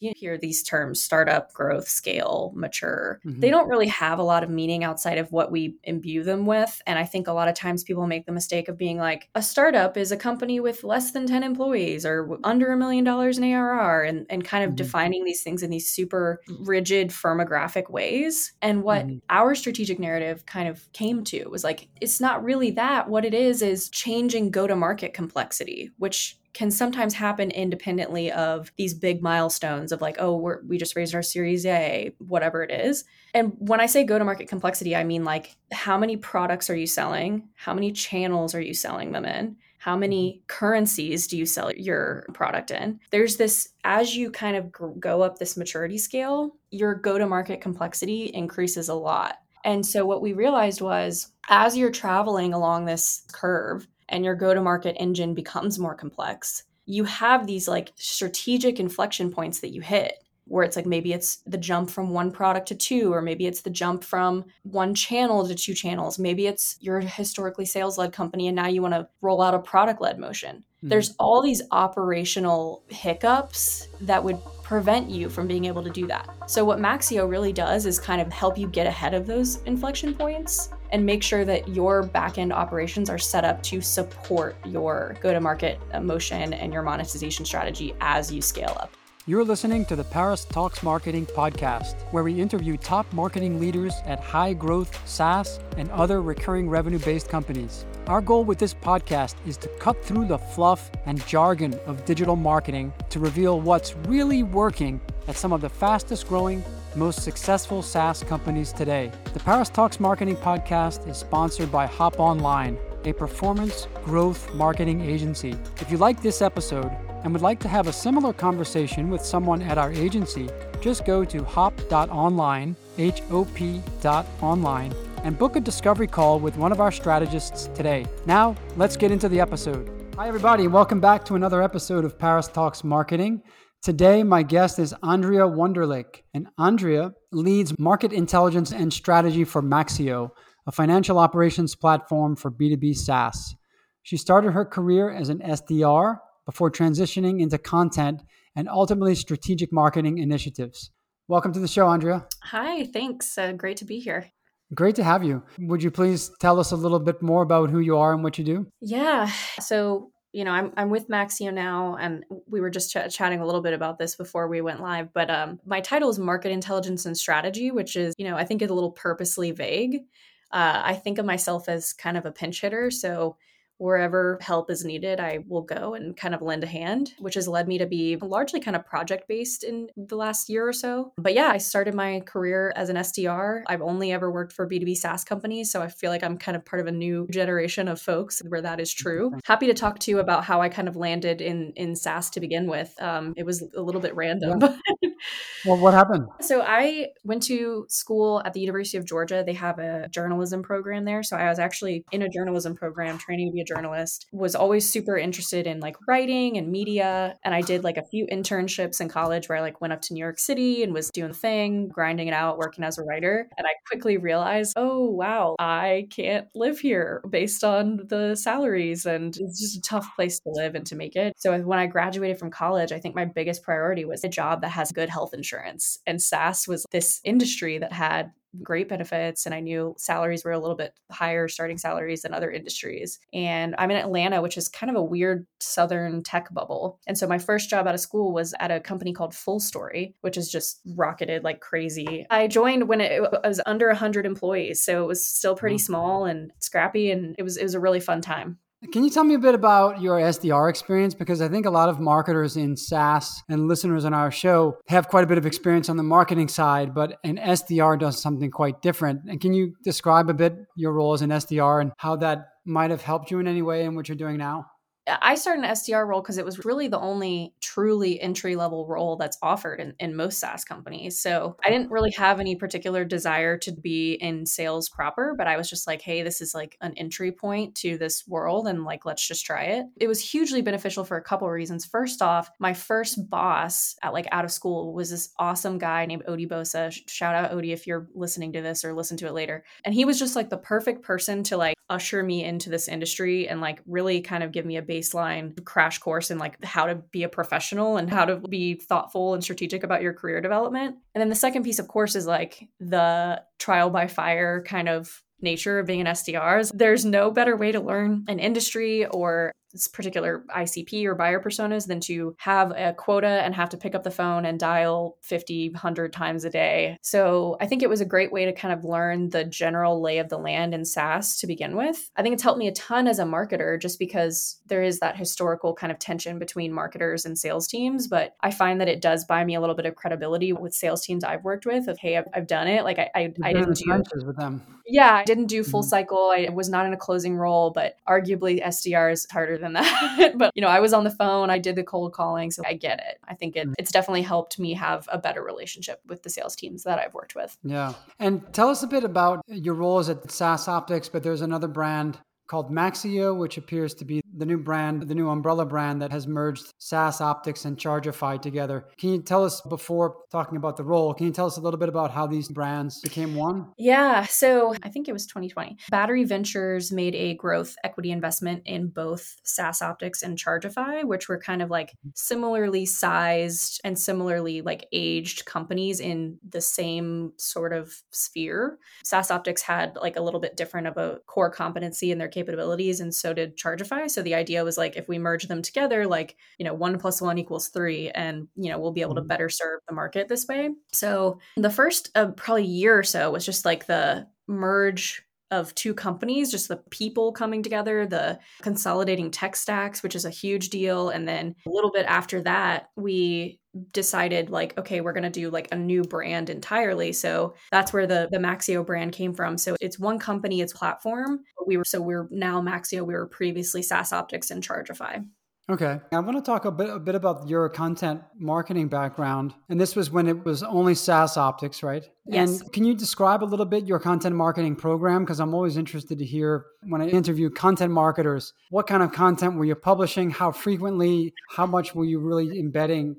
you hear these terms startup, growth, scale, mature. Mm-hmm. They don't really have a lot of meaning outside of what we imbue them with. And I think a lot of times people make the mistake of being like, a startup is a company with less than 10 employees or under a million dollars in ARR, and, and kind of mm-hmm. defining these things in these super rigid firmographic ways. And what mm-hmm. our strategic narrative kind of came to was like, it's not really that. What it is is changing go to market complexity, which can sometimes happen independently of these big milestones of like, oh, we're, we just raised our Series A, whatever it is. And when I say go to market complexity, I mean like how many products are you selling? How many channels are you selling them in? How many mm-hmm. currencies do you sell your product in? There's this, as you kind of go up this maturity scale, your go to market complexity increases a lot. And so what we realized was as you're traveling along this curve, and your go to market engine becomes more complex, you have these like strategic inflection points that you hit where it's like maybe it's the jump from one product to two, or maybe it's the jump from one channel to two channels. Maybe it's your historically sales led company and now you want to roll out a product led motion. Mm-hmm. There's all these operational hiccups that would prevent you from being able to do that. So, what Maxio really does is kind of help you get ahead of those inflection points and make sure that your backend operations are set up to support your go to market motion and your monetization strategy as you scale up. You're listening to the Paris Talks Marketing podcast, where we interview top marketing leaders at high growth SaaS and other recurring revenue based companies. Our goal with this podcast is to cut through the fluff and jargon of digital marketing to reveal what's really working at some of the fastest growing, most successful SaaS companies today. The Paris Talks Marketing podcast is sponsored by Hop Online, a performance growth marketing agency. If you like this episode, and would like to have a similar conversation with someone at our agency, just go to hop.online, H O P.online, and book a discovery call with one of our strategists today. Now, let's get into the episode. Hi, everybody, and welcome back to another episode of Paris Talks Marketing. Today, my guest is Andrea Wunderlich, and Andrea leads market intelligence and strategy for Maxio, a financial operations platform for B2B SaaS. She started her career as an SDR before transitioning into content and ultimately strategic marketing initiatives. Welcome to the show, Andrea. Hi, thanks. Uh, great to be here. Great to have you. Would you please tell us a little bit more about who you are and what you do? Yeah. So, you know, I'm, I'm with Maxio now, and we were just ch- chatting a little bit about this before we went live. But um, my title is Market Intelligence and Strategy, which is, you know, I think is a little purposely vague. Uh, I think of myself as kind of a pinch hitter. So, wherever help is needed, I will go and kind of lend a hand, which has led me to be largely kind of project based in the last year or so. But yeah, I started my career as an SDR. I've only ever worked for B2B SaaS companies. So I feel like I'm kind of part of a new generation of folks where that is true. Happy to talk to you about how I kind of landed in, in SaaS to begin with. Um, it was a little bit random. Yeah. Well, what happened? So I went to school at the University of Georgia. They have a journalism program there. So I was actually in a journalism program training to be a journalist, was always super interested in like writing and media. And I did like a few internships in college where I like went up to New York City and was doing the thing, grinding it out, working as a writer. And I quickly realized, oh, wow, I can't live here based on the salaries. And it's just a tough place to live and to make it. So when I graduated from college, I think my biggest priority was a job that has good health insurance. And SaaS was this industry that had great benefits and I knew salaries were a little bit higher starting salaries than other industries. And I'm in Atlanta, which is kind of a weird southern tech bubble. And so my first job out of school was at a company called FullStory, which is just rocketed like crazy. I joined when it, was under 100 employees, so it was still pretty mm. small and scrappy and it was it was a really fun time. Can you tell me a bit about your SDR experience? Because I think a lot of marketers in SaaS and listeners on our show have quite a bit of experience on the marketing side, but an SDR does something quite different. And can you describe a bit your role as an SDR and how that might have helped you in any way in what you're doing now? I started an SDR role because it was really the only truly entry level role that's offered in, in most SaaS companies. So I didn't really have any particular desire to be in sales proper, but I was just like, hey, this is like an entry point to this world and like, let's just try it. It was hugely beneficial for a couple of reasons. First off, my first boss at like out of school was this awesome guy named Odie Bosa. Shout out Odie if you're listening to this or listen to it later. And he was just like the perfect person to like usher me into this industry and like really kind of give me a baseline crash course in like how to be a professional and how to be thoughtful and strategic about your career development. And then the second piece, of course, is like the trial by fire kind of nature of being an SDRs. There's no better way to learn an industry or this particular ICP or buyer personas than to have a quota and have to pick up the phone and dial 50, 100 times a day. So I think it was a great way to kind of learn the general lay of the land in SaaS to begin with. I think it's helped me a ton as a marketer just because there is that historical kind of tension between marketers and sales teams. But I find that it does buy me a little bit of credibility with sales teams I've worked with of, hey, I've, I've done it. Like I, I, I didn't do with them. Yeah, I didn't do full mm-hmm. cycle. I was not in a closing role, but arguably SDR is harder than that. but, you know, I was on the phone, I did the cold calling. So I get it. I think it, mm. it's definitely helped me have a better relationship with the sales teams that I've worked with. Yeah. And tell us a bit about your roles at SaaS Optics, but there's another brand called Maxio, which appears to be the new brand, the new umbrella brand that has merged SaaS Optics and Chargify together. Can you tell us, before talking about the role, can you tell us a little bit about how these brands became one? Yeah. So I think it was 2020. Battery Ventures made a growth equity investment in both SaaS Optics and Chargify, which were kind of like similarly sized and similarly like aged companies in the same sort of sphere. SaaS Optics had like a little bit different of a core competency in their capabilities, and so did Chargify. So the idea was like if we merge them together, like, you know, one plus one equals three, and, you know, we'll be able to mm-hmm. better serve the market this way. So the first uh, probably year or so was just like the merge of two companies, just the people coming together, the consolidating tech stacks, which is a huge deal. And then a little bit after that, we decided like okay we're going to do like a new brand entirely. So that's where the the maxio brand came from. So it's one company it's platform. We were so we're now maxio we were previously saas optics and chargify Okay. I want to talk a bit, a bit about your content marketing background. And this was when it was only SaaS optics, right? Yes. And can you describe a little bit your content marketing program? Because I'm always interested to hear when I interview content marketers, what kind of content were you publishing? How frequently? How much were you really embedding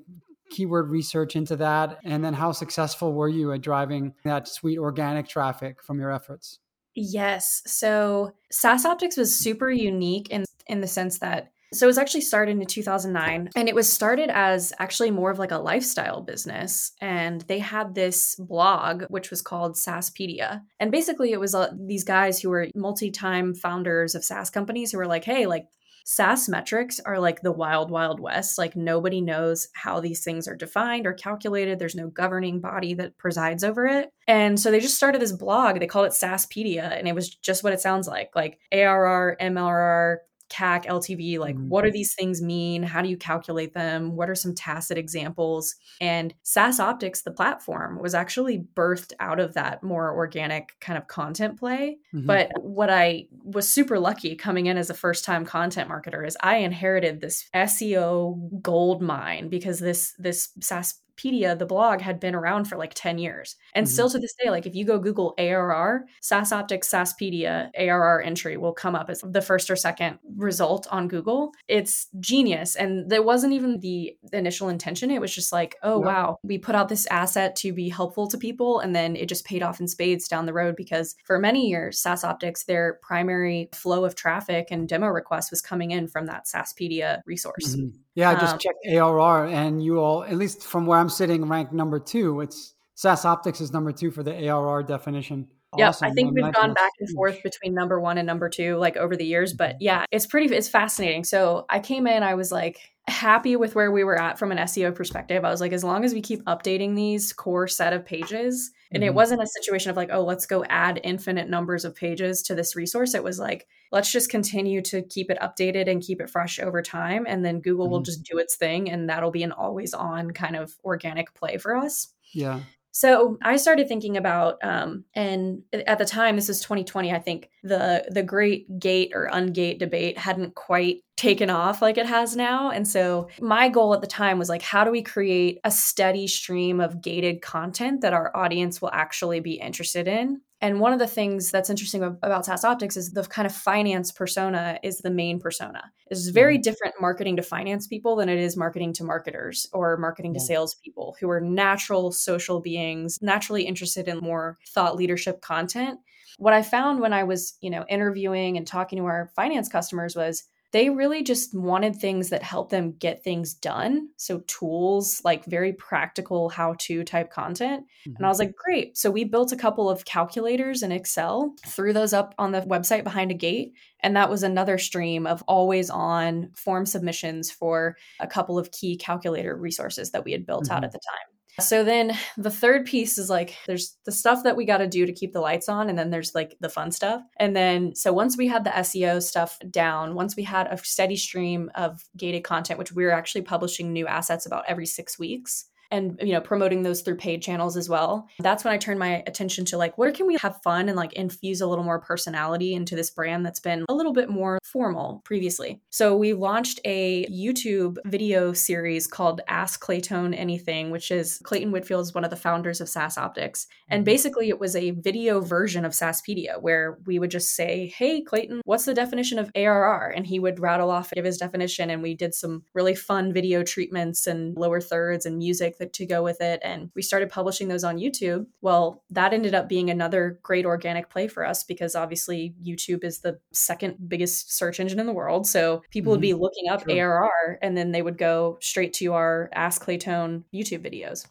keyword research into that? And then how successful were you at driving that sweet organic traffic from your efforts? Yes. So SaaS Optics was super unique in in the sense that so it was actually started in 2009 and it was started as actually more of like a lifestyle business. And they had this blog, which was called SaaSpedia. And basically it was uh, these guys who were multi-time founders of SaaS companies who were like, hey, like SaaS metrics are like the wild, wild west. Like nobody knows how these things are defined or calculated. There's no governing body that presides over it. And so they just started this blog. They called it SaaSpedia, and it was just what it sounds like like ARR, MRR, CAC, LTV, like mm-hmm. what do these things mean? How do you calculate them? What are some tacit examples? And SaaS Optics, the platform, was actually birthed out of that more organic kind of content play. Mm-hmm. But what I was super lucky coming in as a first time content marketer is I inherited this SEO gold mine because this this SaaS Wikipedia, the blog had been around for like 10 years. And mm-hmm. still to this day, like if you go Google ARR, SaaS Optics, SaaSpedia, ARR entry will come up as the first or second result on Google. It's genius. And there wasn't even the initial intention. It was just like, oh, yeah. wow, we put out this asset to be helpful to people. And then it just paid off in spades down the road because for many years, SaaS Optics, their primary flow of traffic and demo requests was coming in from that SaaSpedia resource. Mm-hmm. Yeah, I just um, checked ARR, and you all, at least from where I'm sitting, ranked number two. It's SaaS Optics is number two for the ARR definition. Yeah, awesome. I think we've gone back and forth between number one and number two, like over the years. But mm-hmm. yeah, it's pretty, it's fascinating. So I came in, I was like happy with where we were at from an SEO perspective. I was like, as long as we keep updating these core set of pages, and mm-hmm. it wasn't a situation of like, oh, let's go add infinite numbers of pages to this resource. It was like, let's just continue to keep it updated and keep it fresh over time. And then Google mm-hmm. will just do its thing, and that'll be an always on kind of organic play for us. Yeah. So I started thinking about, um, and at the time, this was 2020. I think the the great gate or ungate debate hadn't quite taken off like it has now. And so my goal at the time was like, how do we create a steady stream of gated content that our audience will actually be interested in? And one of the things that's interesting about SaaS Optics is the kind of finance persona is the main persona. It's very mm-hmm. different marketing to finance people than it is marketing to marketers or marketing to salespeople who are natural social beings, naturally interested in more thought leadership content. What I found when I was, you know, interviewing and talking to our finance customers was they really just wanted things that help them get things done. So, tools like very practical how to type content. Mm-hmm. And I mm-hmm. was like, great. So, we built a couple of calculators in Excel, threw those up on the website behind a gate. And that was another stream of always on form submissions for a couple of key calculator resources that we had built mm-hmm. out at the time. So then the third piece is like there's the stuff that we got to do to keep the lights on and then there's like the fun stuff. And then so once we had the SEO stuff down, once we had a steady stream of gated content which we were actually publishing new assets about every 6 weeks, and you know promoting those through paid channels as well. That's when i turned my attention to like where can we have fun and like infuse a little more personality into this brand that's been a little bit more formal previously. So we launched a youtube video series called ask clayton anything which is clayton whitfield is one of the founders of SaaS Optics. And mm-hmm. basically it was a video version of SaaSpedia where we would just say hey clayton what's the definition of arr and he would rattle off give his definition and we did some really fun video treatments and lower thirds and music to go with it. And we started publishing those on YouTube. Well, that ended up being another great organic play for us because obviously YouTube is the second biggest search engine in the world. So people mm-hmm. would be mm-hmm. looking up ARR and then they would go straight to our Ask Clayton YouTube videos.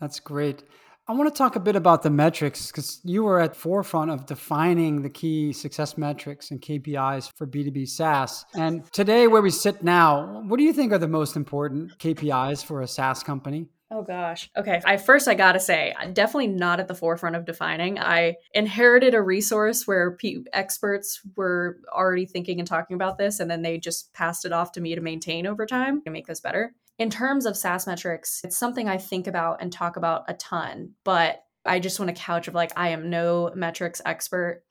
That's great. I want to talk a bit about the metrics because you were at forefront of defining the key success metrics and KPIs for B2B SaaS. And today, where we sit now, what do you think are the most important KPIs for a SaaS company? Oh gosh. Okay. I first I got to say, I'm definitely not at the forefront of defining. I inherited a resource where pe- experts were already thinking and talking about this and then they just passed it off to me to maintain over time to make this better. In terms of SaaS metrics, it's something I think about and talk about a ton, but I just want to couch of like I am no metrics expert.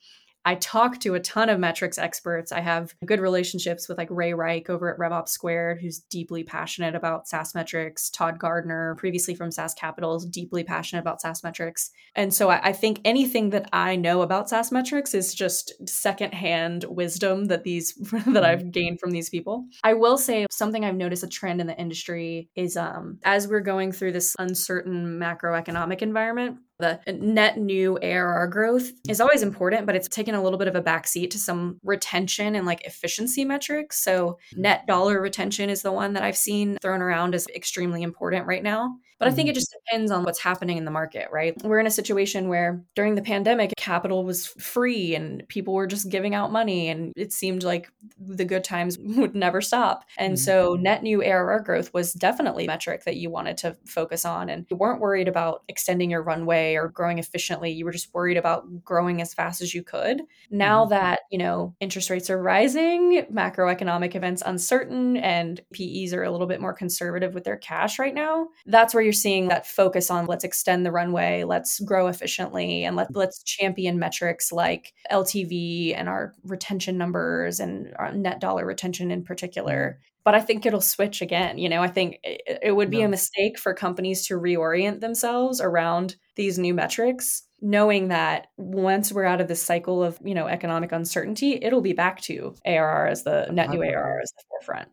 I talk to a ton of metrics experts. I have good relationships with like Ray Rike over at RevOps Squared, who's deeply passionate about SaaS metrics. Todd Gardner, previously from SaaS Capital, is deeply passionate about SaaS metrics. And so I, I think anything that I know about SaaS metrics is just secondhand wisdom that these that I've mm-hmm. gained from these people. I will say something I've noticed a trend in the industry is um, as we're going through this uncertain macroeconomic environment, the net new ARR growth is always important, but it's taken a little bit of a backseat to some retention and like efficiency metrics. So, mm-hmm. net dollar retention is the one that I've seen thrown around as extremely important right now. But I think it mm-hmm. just depends on what's happening in the market, right? We're in a situation where during the pandemic, capital was free and people were just giving out money, and it seemed like the good times would never stop. And mm-hmm. so, net new ARR growth was definitely a metric that you wanted to focus on. And you weren't worried about extending your runway or growing efficiently. You were just worried about growing as fast as you could. Now mm-hmm. that, you know, interest rates are rising, macroeconomic events uncertain, and PEs are a little bit more conservative with their cash right now, that's where you're seeing that focus on let's extend the runway, let's grow efficiently, and let, let's champion metrics like LTV and our retention numbers and our net dollar retention in particular. Mm-hmm. But I think it'll switch again. You know, I think it, it would be yeah. a mistake for companies to reorient themselves around these new metrics knowing that once we're out of this cycle of you know economic uncertainty it'll be back to arr as the net new arr as the forefront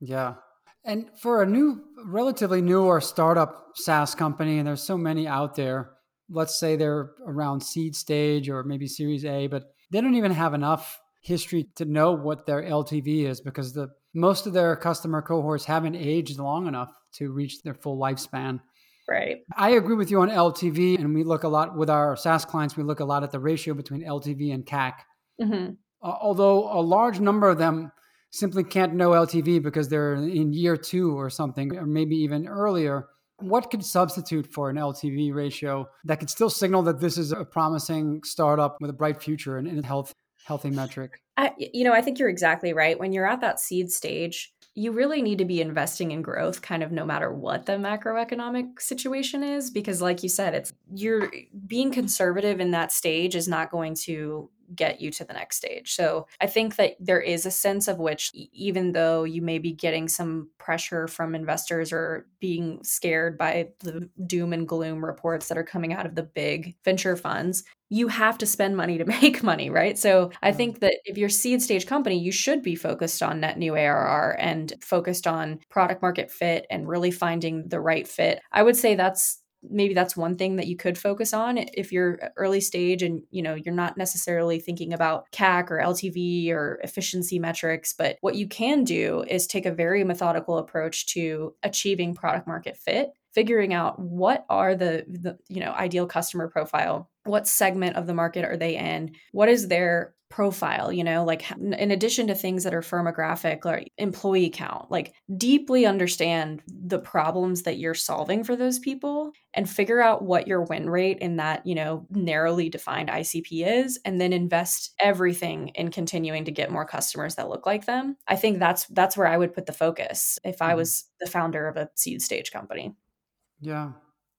yeah and for a new, relatively new or startup SaaS company, and there's so many out there, let's say they're around seed stage or maybe Series A, but they don't even have enough history to know what their LTV is because the most of their customer cohorts haven't aged long enough to reach their full lifespan. Right. I agree with you on LTV, and we look a lot with our SaaS clients. We look a lot at the ratio between LTV and CAC. Mm-hmm. Uh, although a large number of them simply can't know LTV because they're in year two or something, or maybe even earlier. What could substitute for an LTV ratio that could still signal that this is a promising startup with a bright future and, a health, healthy metric? I, you know, I think you're exactly right. When you're at that seed stage, you really need to be investing in growth kind of no matter what the macroeconomic situation is because like you said it's you're being conservative in that stage is not going to get you to the next stage. So I think that there is a sense of which, even though you may be getting some pressure from investors or being scared by the doom and gloom reports that are coming out of the big venture funds, you have to spend money to make money, right? So I mm-hmm. think that if you're seed stage company, you should be focused on net new ARR and focused on product market fit and really finding the right fit. I would say that's maybe that's one thing that you could focus on if you're early stage and you know you're not necessarily thinking about CAC or LTV or efficiency metrics but what you can do is take a very methodical approach to achieving product market fit figuring out what are the, the you know ideal customer profile what segment of the market are they in what is their profile you know like in addition to things that are firmographic or employee count like deeply understand the problems that you're solving for those people and figure out what your win rate in that you know narrowly defined icp is and then invest everything in continuing to get more customers that look like them i think that's that's where i would put the focus if i mm-hmm. was the founder of a seed stage company yeah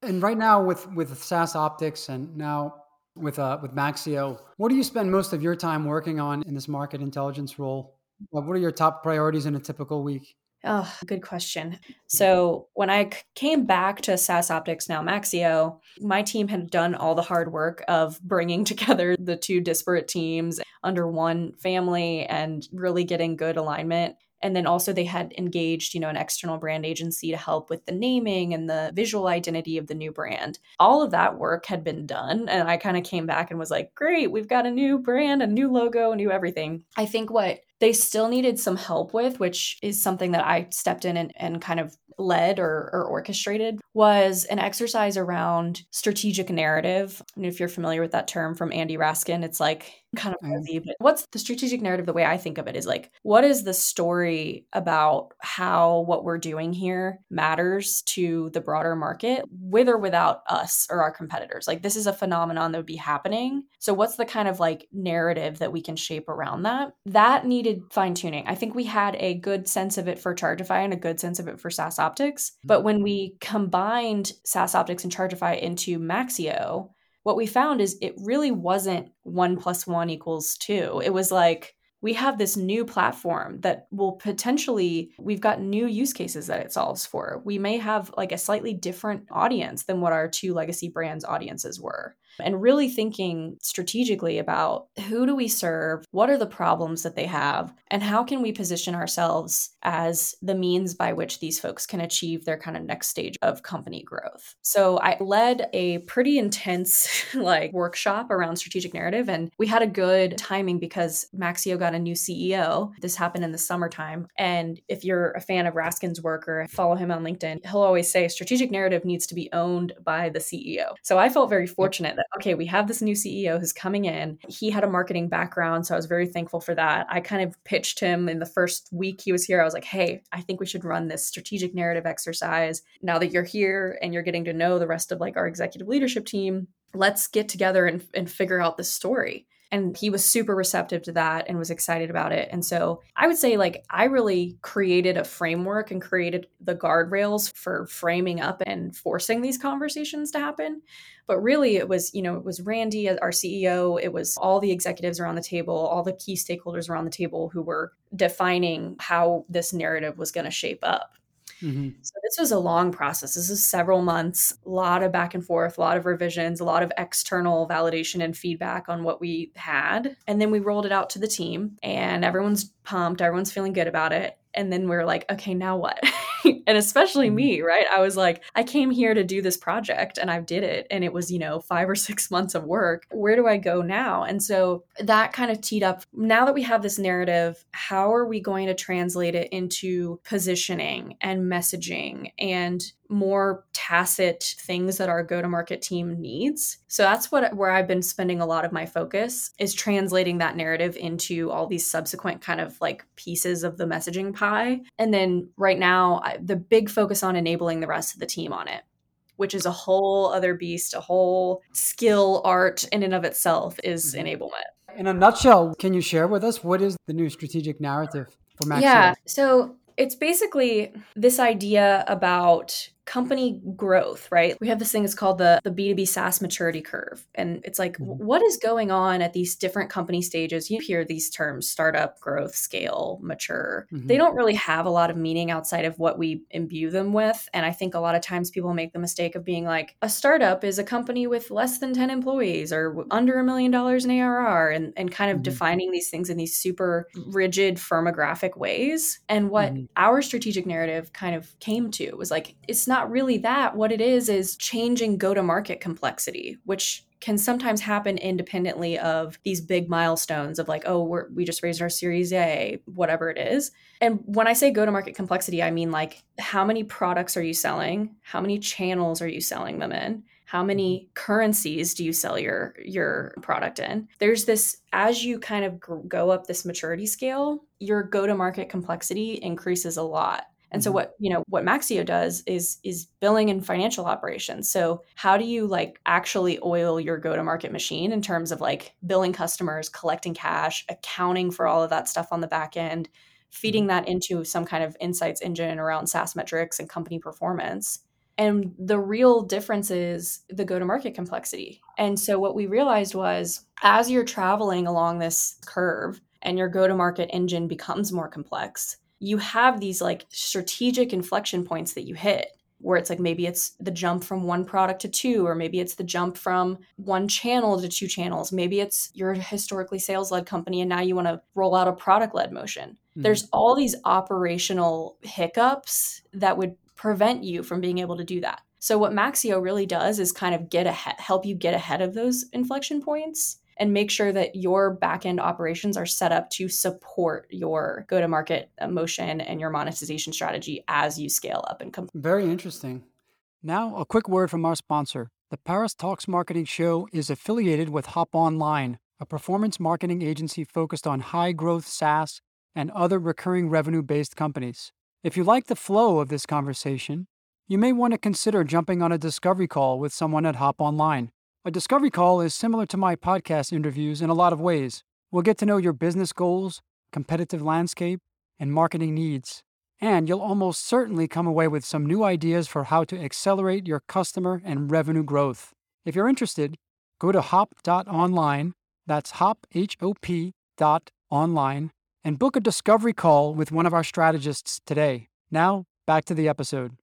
and right now with with SaaS Optics and now with uh, with Maxio. What do you spend most of your time working on in this market intelligence role? What are your top priorities in a typical week? Oh, good question. So, when I came back to SaaS Optics, now Maxio, my team had done all the hard work of bringing together the two disparate teams under one family and really getting good alignment and then also they had engaged you know an external brand agency to help with the naming and the visual identity of the new brand. All of that work had been done and i kind of came back and was like great we've got a new brand a new logo a new everything. I think what they still needed some help with, which is something that I stepped in and, and kind of led or, or, orchestrated, was an exercise around strategic narrative. And if you're familiar with that term from Andy Raskin, it's like kind of fuzzy, but what's the strategic narrative? The way I think of it is like, what is the story about how what we're doing here matters to the broader market, with or without us or our competitors? Like, this is a phenomenon that would be happening. So, what's the kind of like narrative that we can shape around that? That needed fine tuning. I think we had a good sense of it for Chargify and a good sense of it for SaaS Optics. But mm-hmm. when we combined SaaS Optics and Chargify into Maxio, what we found is it really wasn't one plus one equals two. It was like, we have this new platform that will potentially we've got new use cases that it solves for we may have like a slightly different audience than what our two legacy brands audiences were and really thinking strategically about who do we serve, what are the problems that they have, and how can we position ourselves as the means by which these folks can achieve their kind of next stage of company growth. So I led a pretty intense like workshop around strategic narrative and we had a good timing because Maxio got a new CEO. This happened in the summertime. And if you're a fan of Raskin's work or follow him on LinkedIn, he'll always say strategic narrative needs to be owned by the CEO. So I felt very fortunate that okay, we have this new CEO who's coming in. He had a marketing background, so I was very thankful for that. I kind of pitched him in the first week he was here. I was like, hey, I think we should run this strategic narrative exercise. Now that you're here and you're getting to know the rest of like our executive leadership team, let's get together and, and figure out the story and he was super receptive to that and was excited about it. And so i would say like i really created a framework and created the guardrails for framing up and forcing these conversations to happen. But really it was you know it was randy uh, our ceo it was all the executives around the table all the key stakeholders around the table who were defining how this narrative was going to shape up Mm-hmm. So this was a long process. This is several months, a lot of back and forth, a lot of revisions, a lot of external validation and feedback on what we had. And then we rolled it out to the team and everyone's pumped, everyone's feeling good about it and then we are like okay now what and especially mm-hmm. me right i was like i came here to do this project and i did it and it was you know five or six months of work where do i go now and so that kind of teed up now that we have this narrative how are we going to translate it into positioning and messaging and more tacit things that our go to market team needs. So that's what where I've been spending a lot of my focus is translating that narrative into all these subsequent kind of like pieces of the messaging pie. And then right now The big focus on enabling the rest of the team on it which is a whole other beast, a whole skill art in and of itself is mm-hmm. enablement. In a nutshell, can you share with us what is the new strategic narrative for Maxio? Yeah. So it's basically this idea about company growth, right? We have this thing it's called the the B2B SaaS maturity curve. And it's like mm-hmm. what is going on at these different company stages? You hear these terms startup, growth, scale, mature. Mm-hmm. They don't really have a lot of meaning outside of what we imbue them with. And I think a lot of times people make the mistake of being like a startup is a company with less than 10 employees or under a million dollars in ARR and, and kind of mm-hmm. defining these things in these super rigid firmographic ways. And what mm-hmm. our strategic narrative kind of came to was like it's not not really that. What it is is changing go to market complexity, which can sometimes happen independently of these big milestones of like, oh, we're, we just raised our Series A, whatever it is. And when I say go to market complexity, I mean like how many products are you selling? How many channels are you selling them in? How many mm-hmm. currencies do you sell your your product in? There's this as you kind of go up this maturity scale, your go to market complexity increases a lot. And mm-hmm. so what, you know, what Maxio does is is billing and financial operations. So how do you like actually oil your go-to-market machine in terms of like billing customers, collecting cash, accounting for all of that stuff on the back end, feeding mm-hmm. that into some kind of insights engine around SaaS metrics and company performance. And the real difference is the go to market complexity. And so, what we realized was as you're traveling along this curve and your go to market engine becomes more complex, you have these like strategic inflection points that you hit where it's like maybe it's the jump from one product to two, or maybe it's the jump from one channel to two channels. Maybe it's your historically sales led company and now you want to roll out a product led motion. Mm-hmm. There's all these operational hiccups that would prevent you from being able to do that. So, what Maxio really does is kind of get ahead, help you get ahead of those inflection points and make sure that your backend operations are set up to support your go to market motion and your monetization strategy as you scale up and come. Very interesting. Now, a quick word from our sponsor. The Paris Talks Marketing Show is affiliated with Hop Online, a performance marketing agency focused on high growth SaaS and other recurring revenue based companies. If you like the flow of this conversation, you may want to consider jumping on a discovery call with someone at Hop Online. A discovery call is similar to my podcast interviews in a lot of ways. We'll get to know your business goals, competitive landscape, and marketing needs. And you'll almost certainly come away with some new ideas for how to accelerate your customer and revenue growth. If you're interested, go to hop.online, that's hop, H O P dot online, and book a discovery call with one of our strategists today. Now, back to the episode.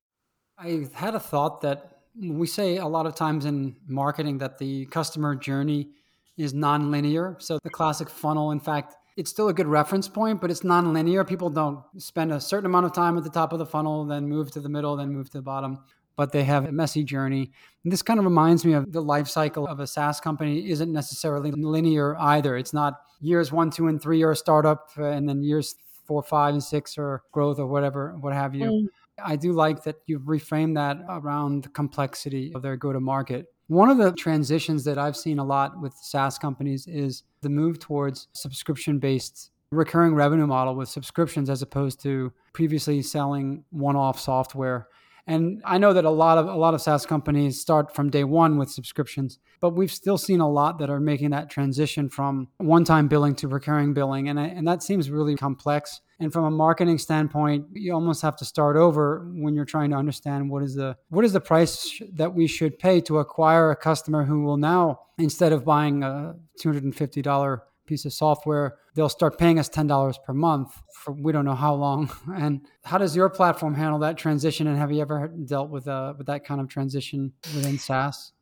I had a thought that we say a lot of times in marketing that the customer journey is non-linear. So the classic funnel, in fact, it's still a good reference point, but it's non-linear. People don't spend a certain amount of time at the top of the funnel, then move to the middle, then move to the bottom, but they have a messy journey. And this kind of reminds me of the life cycle of a SaaS company isn't necessarily linear either. It's not years one, two, and three are a startup, uh, and then years four, five, and six are growth or whatever, what have you. Mm. I do like that you've reframed that around the complexity of their go to market. One of the transitions that I've seen a lot with SaaS companies is the move towards subscription based recurring revenue model with subscriptions as opposed to previously selling one off software. And I know that a lot of a lot of SaaS companies start from day one with subscriptions, but we've still seen a lot that are making that transition from one-time billing to recurring billing, and and that seems really complex. And from a marketing standpoint, you almost have to start over when you're trying to understand what is the what is the price that we should pay to acquire a customer who will now instead of buying a $250 piece of software, they'll start paying us $10 per month for we don't know how long. And how does your platform handle that transition? And have you ever dealt with, uh, with that kind of transition within SaaS?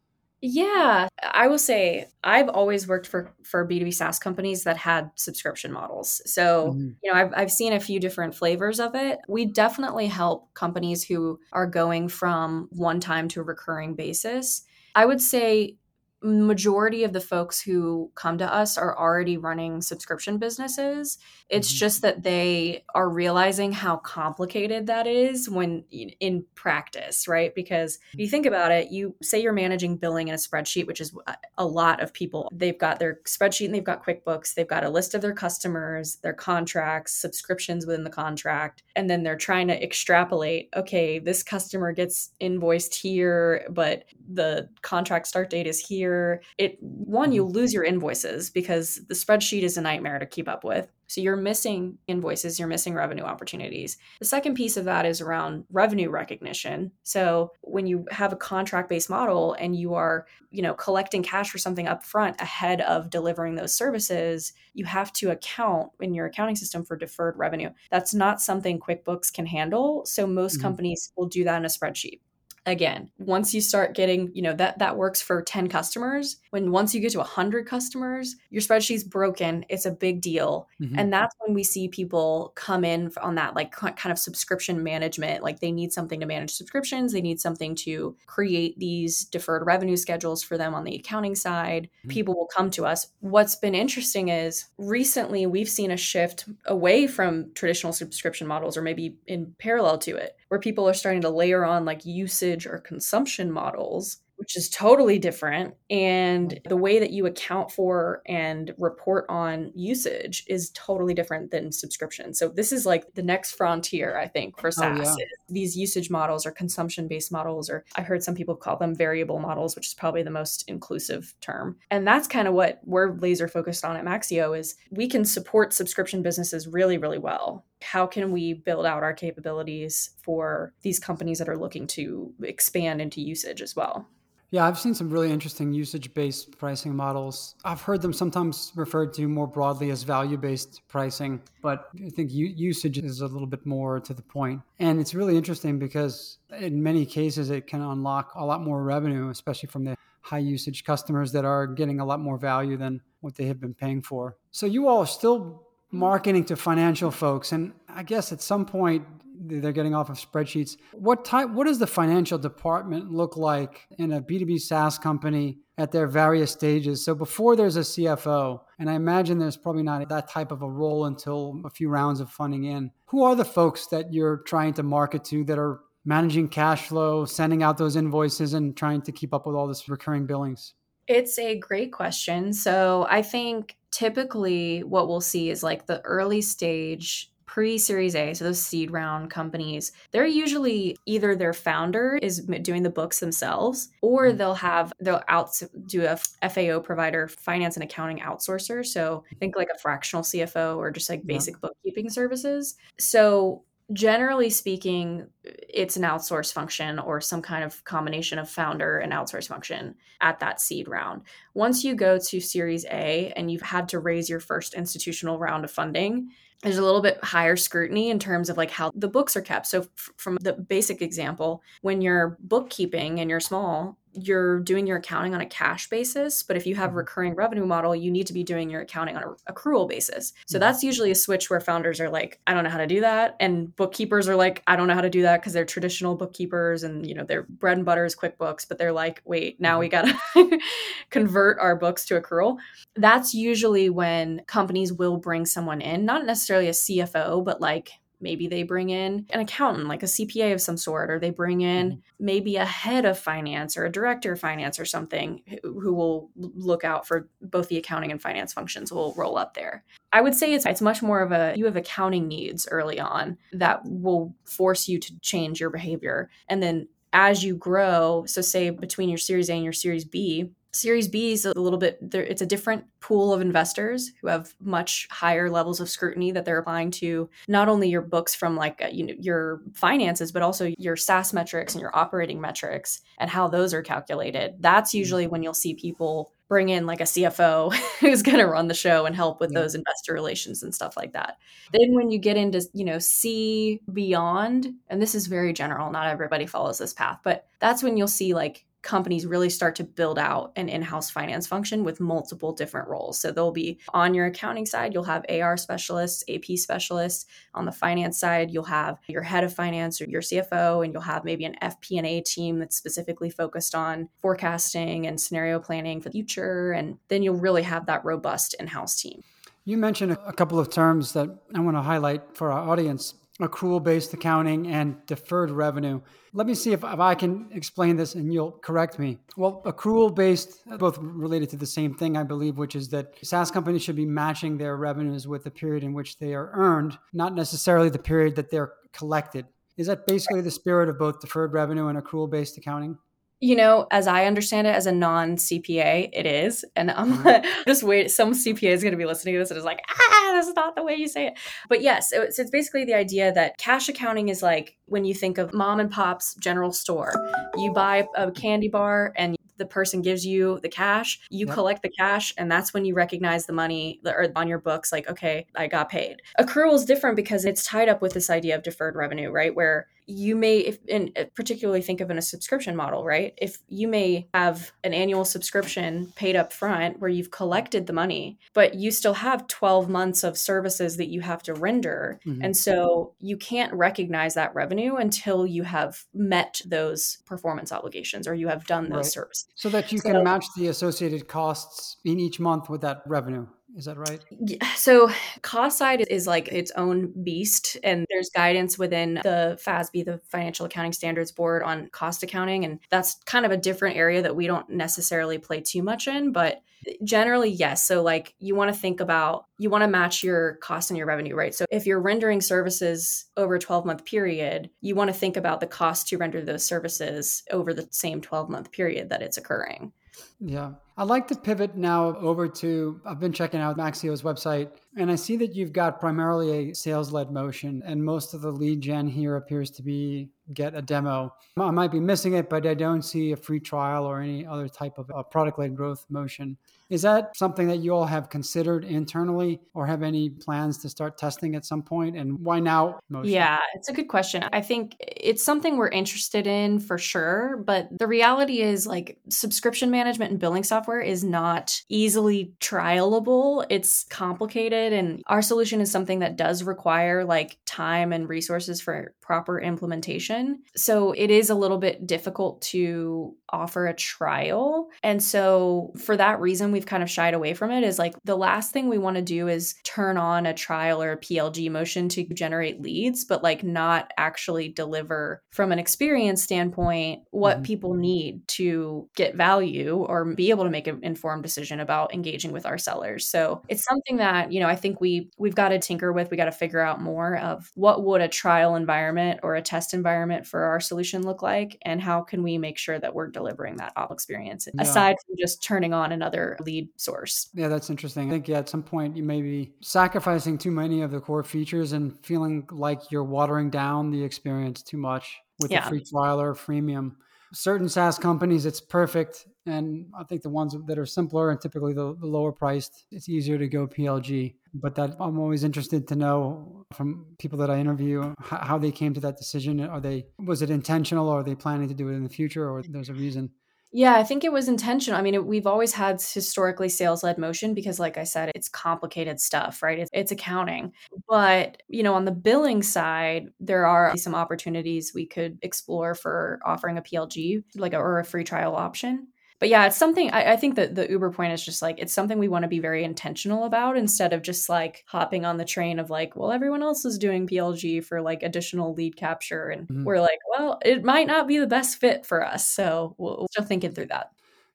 Yeah, I will say I've always worked for for B2B SaaS companies that had subscription models. So, mm-hmm. you know, I've I've seen a few different flavors of it. We definitely help companies who are going from one time to a recurring basis. I would say majority of the folks who come to us are already running subscription businesses. It's mm-hmm. just that they are realizing how complicated that is when in practice, right? Because if you think about it, you say you're managing billing in a spreadsheet, which is a lot of people. They've got their spreadsheet and they've got QuickBooks, they've got a list of their customers, their contracts, subscriptions within the contract, and then they're trying to extrapolate, okay, this customer gets invoiced here, but the contract start date is here here it one you mm-hmm. lose your invoices because the spreadsheet is a nightmare to keep up with so you're missing invoices, you're missing revenue opportunities. The second piece of that is around revenue recognition. So when you have a contract-based model and you are, you know, collecting cash for something up front ahead of delivering those services, you have to account in your accounting system for deferred revenue. That's not something QuickBooks can handle, so most mm-hmm. companies will do that in a spreadsheet again once you start getting you know that that works for 10 customers when once you get to 100 customers your spreadsheet's broken it's a big deal mm-hmm. and that's when we see people come in on that like kind of subscription management like they need something to manage subscriptions they need something to create these deferred revenue schedules for them on the accounting side mm-hmm. people will come to us what's been interesting is recently we've seen a shift away from traditional subscription models or maybe in parallel to it where people are starting to layer on like usage or consumption models which is totally different. And the way that you account for and report on usage is totally different than subscription. So this is like the next frontier, I think, for SaaS. Oh, yeah. These usage models or consumption-based models, or I heard some people call them variable models, which is probably the most inclusive term. And that's kind of what we're laser focused on at Maxio is we can support subscription businesses really, really well. How can we build out our capabilities for these companies that are looking to expand into usage as well? Yeah, I've seen some really interesting usage based pricing models. I've heard them sometimes referred to more broadly as value based pricing, but I think u- usage is a little bit more to the point. And it's really interesting because in many cases, it can unlock a lot more revenue, especially from the high usage customers that are getting a lot more value than what they have been paying for. So you all are still marketing to financial folks. And I guess at some point, they're getting off of spreadsheets. What type what does the financial department look like in a B2B SaaS company at their various stages? So before there's a CFO, and I imagine there's probably not that type of a role until a few rounds of funding in. Who are the folks that you're trying to market to that are managing cash flow, sending out those invoices and trying to keep up with all this recurring billings? It's a great question. So I think typically what we'll see is like the early stage pre Series A, so those seed round companies, they're usually either their founder is doing the books themselves, or mm. they'll have they'll out do a FAO provider, finance and accounting outsourcer. So think like a fractional CFO or just like basic yeah. bookkeeping services. So generally speaking, it's an outsource function or some kind of combination of founder and outsource function at that seed round. Once you go to Series A and you've had to raise your first institutional round of funding, there's a little bit higher scrutiny in terms of like how the books are kept. So f- from the basic example, when you're bookkeeping and you're small, you're doing your accounting on a cash basis, but if you have mm-hmm. recurring revenue model, you need to be doing your accounting on a accrual basis. So mm-hmm. that's usually a switch where founders are like, I don't know how to do that, and bookkeepers are like, I don't know how to do that because they're traditional bookkeepers and you know their bread and butter is QuickBooks, but they're like, wait, now we mm-hmm. gotta convert our books to accrual. That's usually when companies will bring someone in, not necessarily a CFO, but like maybe they bring in an accountant like a cpa of some sort or they bring in mm-hmm. maybe a head of finance or a director of finance or something who, who, will look out for both the accounting and finance functions will roll up there i would say it's, it's much more of a you have accounting needs early on that will force you to change your behavior and then as you grow so say between your series a and your series b Series B is a little bit it's a different pool of investors who have much higher levels of scrutiny that they're applying to not only your books from like uh, you know your finances but also your SaaS metrics and your operating metrics and how those are calculated. That's mm-hmm. usually when you'll see people bring in like a CFO who's going to run the show and help with yeah. those investor relations and stuff like that. Then when you get into, you know, C beyond, and this is very general, not everybody follows this path, but that's when you'll see like companies really start to build out an in-house finance function with multiple different roles. So they'll be on your accounting side, you'll have AR specialists, AP specialists. On the finance side, you'll have your head of finance or your CFO and you'll have maybe an FP&A team that's specifically focused on forecasting and scenario planning for the future and then you'll really have that robust in-house team. You mentioned a couple of terms that I want to highlight for our audience accrual based accounting and deferred revenue. Let me see if, if I can explain this and you'll correct me. Well, accrual based, both related to the same thing, I believe, which is that SaaS companies should be matching their revenues with the period in which they are earned, not necessarily the period that they're collected. Is that basically the spirit of both deferred revenue and accrual based accounting? You know, as I understand it, as a non CPA, it is. And I'm mm-hmm. just wait. Some CPA is going to be listening to this and is like, ah, that's not the way you say it. But yes, it's, it's basically the idea that cash accounting is like when you think of mom and pop's general store. You buy a candy bar and the person gives you the cash, you yep. collect the cash, and that's when you recognize the money or on your books, like, okay, I got paid. Accrual is different because it's tied up with this idea of deferred revenue, right? Where you may if and uh, particularly think of in a subscription model right if you may have an annual subscription paid up front where you've collected the money but you still have 12 months of services that you have to render mm-hmm. and so you can't recognize that revenue until you have met those performance obligations or you have done those right. services so that you so, can match the associated costs in each month with that revenue is that right? So, cost side is like its own beast, and there's guidance within the FASB, the Financial Accounting Standards Board, on cost accounting. And that's kind of a different area that we don't necessarily play too much in. But eh, generally, yes. So, like, you want to think about, you want to match your cost and your revenue, right? So, if you're rendering services over a 12 month period, you want to think about the cost to render those services over the same 12 month period that it's occurring. Yeah. I'd like to pivot now over to I've been checking out Maxio's website and I see that you've got primarily a sales led motion and most of the lead gen here appears to be get a demo. I might be missing it, but I don't see a free trial or any other type of uh, product led growth motion. Is that something that you all have considered internally or have any plans to start testing at some point? And why now? Motion? Yeah, it's a good question. I think it's something we're interested in for sure. But the reality is, like, subscription management and billing software is not easily trialable. It's complicated. And our solution is something that does require like time and resources for proper implementation. So it is a little bit difficult to offer a trial. And so for that reason, we've kind of shied away from it is like the last thing we want to do is turn on a trial or a PLG motion to generate leads, but like not actually deliver from an experience standpoint what mm-hmm. people need to get value or be able to make an informed decision about engaging with our sellers. So it's something that, you know, I think we we've got to tinker with. We got to figure out more of what would a trial environment or a test environment for our solution look like and how can we make sure that we're delivering that all experience yeah. aside from just turning on another lead source. Yeah, that's interesting. I think yeah, at some point you may be sacrificing too many of the core features and feeling like you're watering down the experience too much with yeah. a free trial or freemium. Certain SaaS companies, it's perfect. And I think the ones that are simpler and typically the, the lower priced, it's easier to go PLG. But that I'm always interested to know from people that I interview how they came to that decision. Are they was it intentional or are they planning to do it in the future or there's a reason? Yeah, I think it was intentional. I mean, it, we've always had historically sales led motion because, like I said, it's complicated stuff, right? It's, it's, accounting. But, you know, on the billing side, there are some opportunities we could explore for offering a PLG, like a, or a free trial option but yeah, it's something I, I, think that the Uber point is just like it's something we want to be very intentional about instead of just like hopping on the train of like, well, everyone else is doing PLG for like additional lead capture. And mm-hmm. we're like, well, it might not be the best fit for us. So we'll, we're still thinking through that.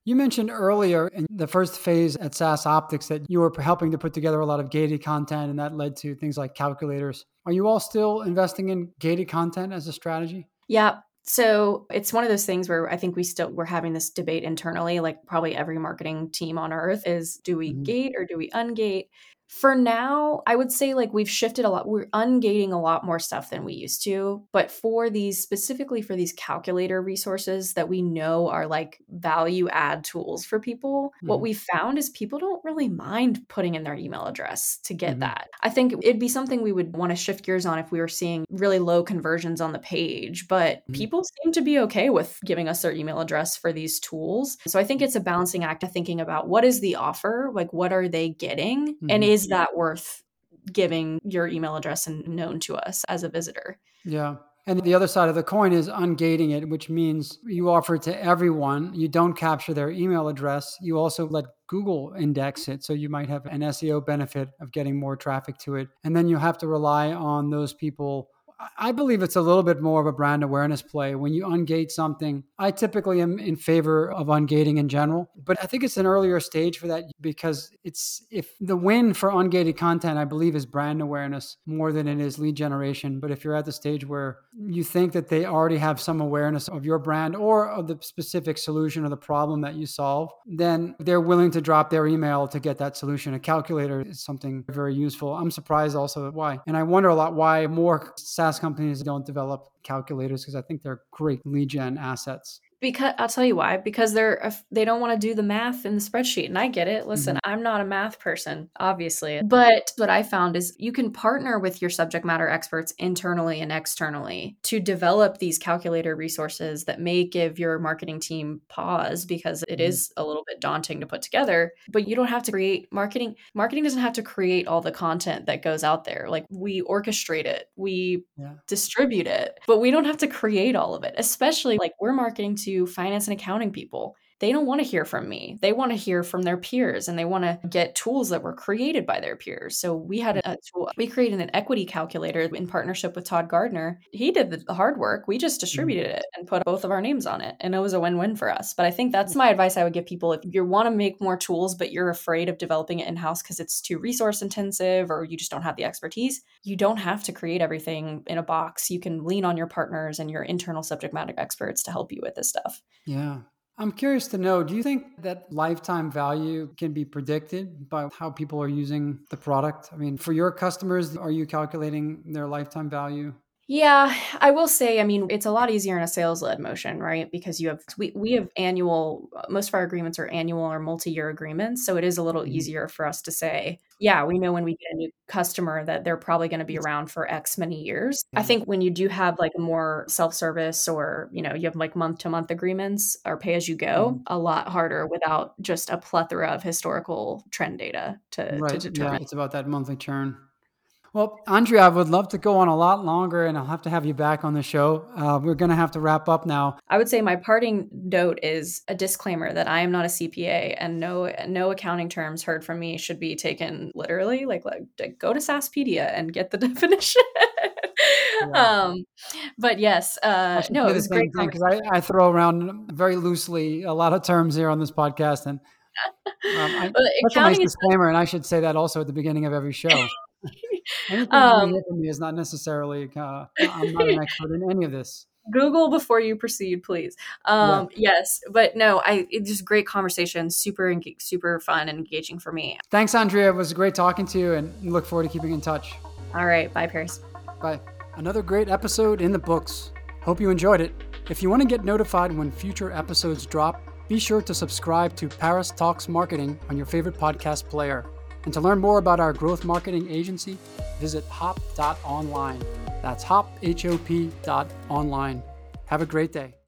You mentioned earlier in the first phase at SaaS Optics that you were helping to put together a lot of gated content and that led to things like calculators. Are you all still investing in gated content as a strategy? Yeah, so it's one of those things where I think we still we're having this debate internally, like probably every marketing team on earth is do we mm-hmm. gate or do we ungate? For now, I would say like we've shifted a lot. We're ungating a lot more stuff than we used to. But for these, specifically for these calculator resources that we know are like value add tools for people, mm-hmm. what we found is people don't really mind putting in their email address to get mm-hmm. that. I think it'd be something we would want to shift gears on if we were seeing really low conversions on the page. But mm-hmm. people seem to be okay with giving us their email address for these tools. So I think it's a balancing act of thinking about what is the offer, like what are they getting, and mm-hmm. Is that worth giving your email address and known to us as a visitor? Yeah. And the other side of the coin is ungating it, which means you offer it to everyone. You don't capture their email address. You also let Google index it. So you might have an SEO benefit of getting more traffic to it. And then you have to rely on those people I believe it's a little bit more of a brand awareness play. When you ungate something, I typically am in favor of ungating in general, but I think it's an earlier stage for that because it's if the win for ungated content, I believe, is brand awareness more than it is lead generation. But if you're at the stage where you think that they already have some awareness of your brand or of the specific solution or the problem that you solve, then they're willing to drop their email to get that solution. A calculator is something very useful. I'm surprised also why. And I wonder a lot why more SaaS companies don't develop calculators because I think they're great lead gen assets. Because I'll tell you why. Because they're they don't want to do the math in the spreadsheet, and I get it. Listen, mm-hmm. I'm not a math person, obviously, but what I found is you can partner with your subject matter experts internally and externally to develop these calculator resources that may give your marketing team pause because it mm-hmm. is a little bit daunting to put together. But you don't have to create marketing. Marketing doesn't have to create all the content that goes out there. Like we orchestrate it, we yeah. distribute it, but we don't have to create all of it. Especially like we're marketing to finance and accounting people they don't want to hear from me. They want to hear from their peers and they want to get tools that were created by their peers. So we had a tool, we created an equity calculator in partnership with Todd Gardner. He did the hard work. We just mm-hmm. distributed it and put both of our names on it. And it was a win win for us. But I think that's my advice I would give people if you want to make more tools, but you're afraid of developing it in house because it's too resource intensive or you just don't have the expertise, you don't have to create everything in a box. You can lean on your partners and your internal subject matter experts to help you with this stuff. Yeah. I'm curious to know do you think that lifetime value can be predicted by how people are using the product? I mean, for your customers, are you calculating their lifetime value? Yeah, I will say, I mean, it's a lot easier in a sales led motion, right? Because you have, we, we have annual, most of our agreements are annual or multi year agreements. So it is a little mm-hmm. easier for us to say, yeah, we know when we get a new customer that they're probably going to be around for X many years. I think when you do have like a more self service or, you know, you have like month to month agreements or pay as you go, mm-hmm. a lot harder without just a plethora of historical trend data to, right. to determine. Yeah, it's about that monthly churn. Well, Andrea, I would love to go on a lot longer, and I'll have to have you back on the show. Uh, we're going to have to wrap up now. I would say my parting note is a disclaimer that I am not a CPA, and no no accounting terms heard from me should be taken literally. Like, like go to SaaSpedia and get the definition. yeah. um, but yes, uh, no, it was great because I, I, throw around very loosely a lot of terms here on this podcast, and um, I, that's a nice disclaimer, and I should say that also at the beginning of every show. Um, me is not necessarily. Uh, I'm not an expert in any of this. Google before you proceed, please. Um, yeah. Yes, but no, I it's just great conversation, super super fun and engaging for me. Thanks, Andrea. It was great talking to you, and look forward to keeping in touch. All right, bye, Paris. Bye. Another great episode in the books. Hope you enjoyed it. If you want to get notified when future episodes drop, be sure to subscribe to Paris Talks Marketing on your favorite podcast player. And to learn more about our growth marketing agency, visit hop.online. That's hop, H O P dot online. Have a great day.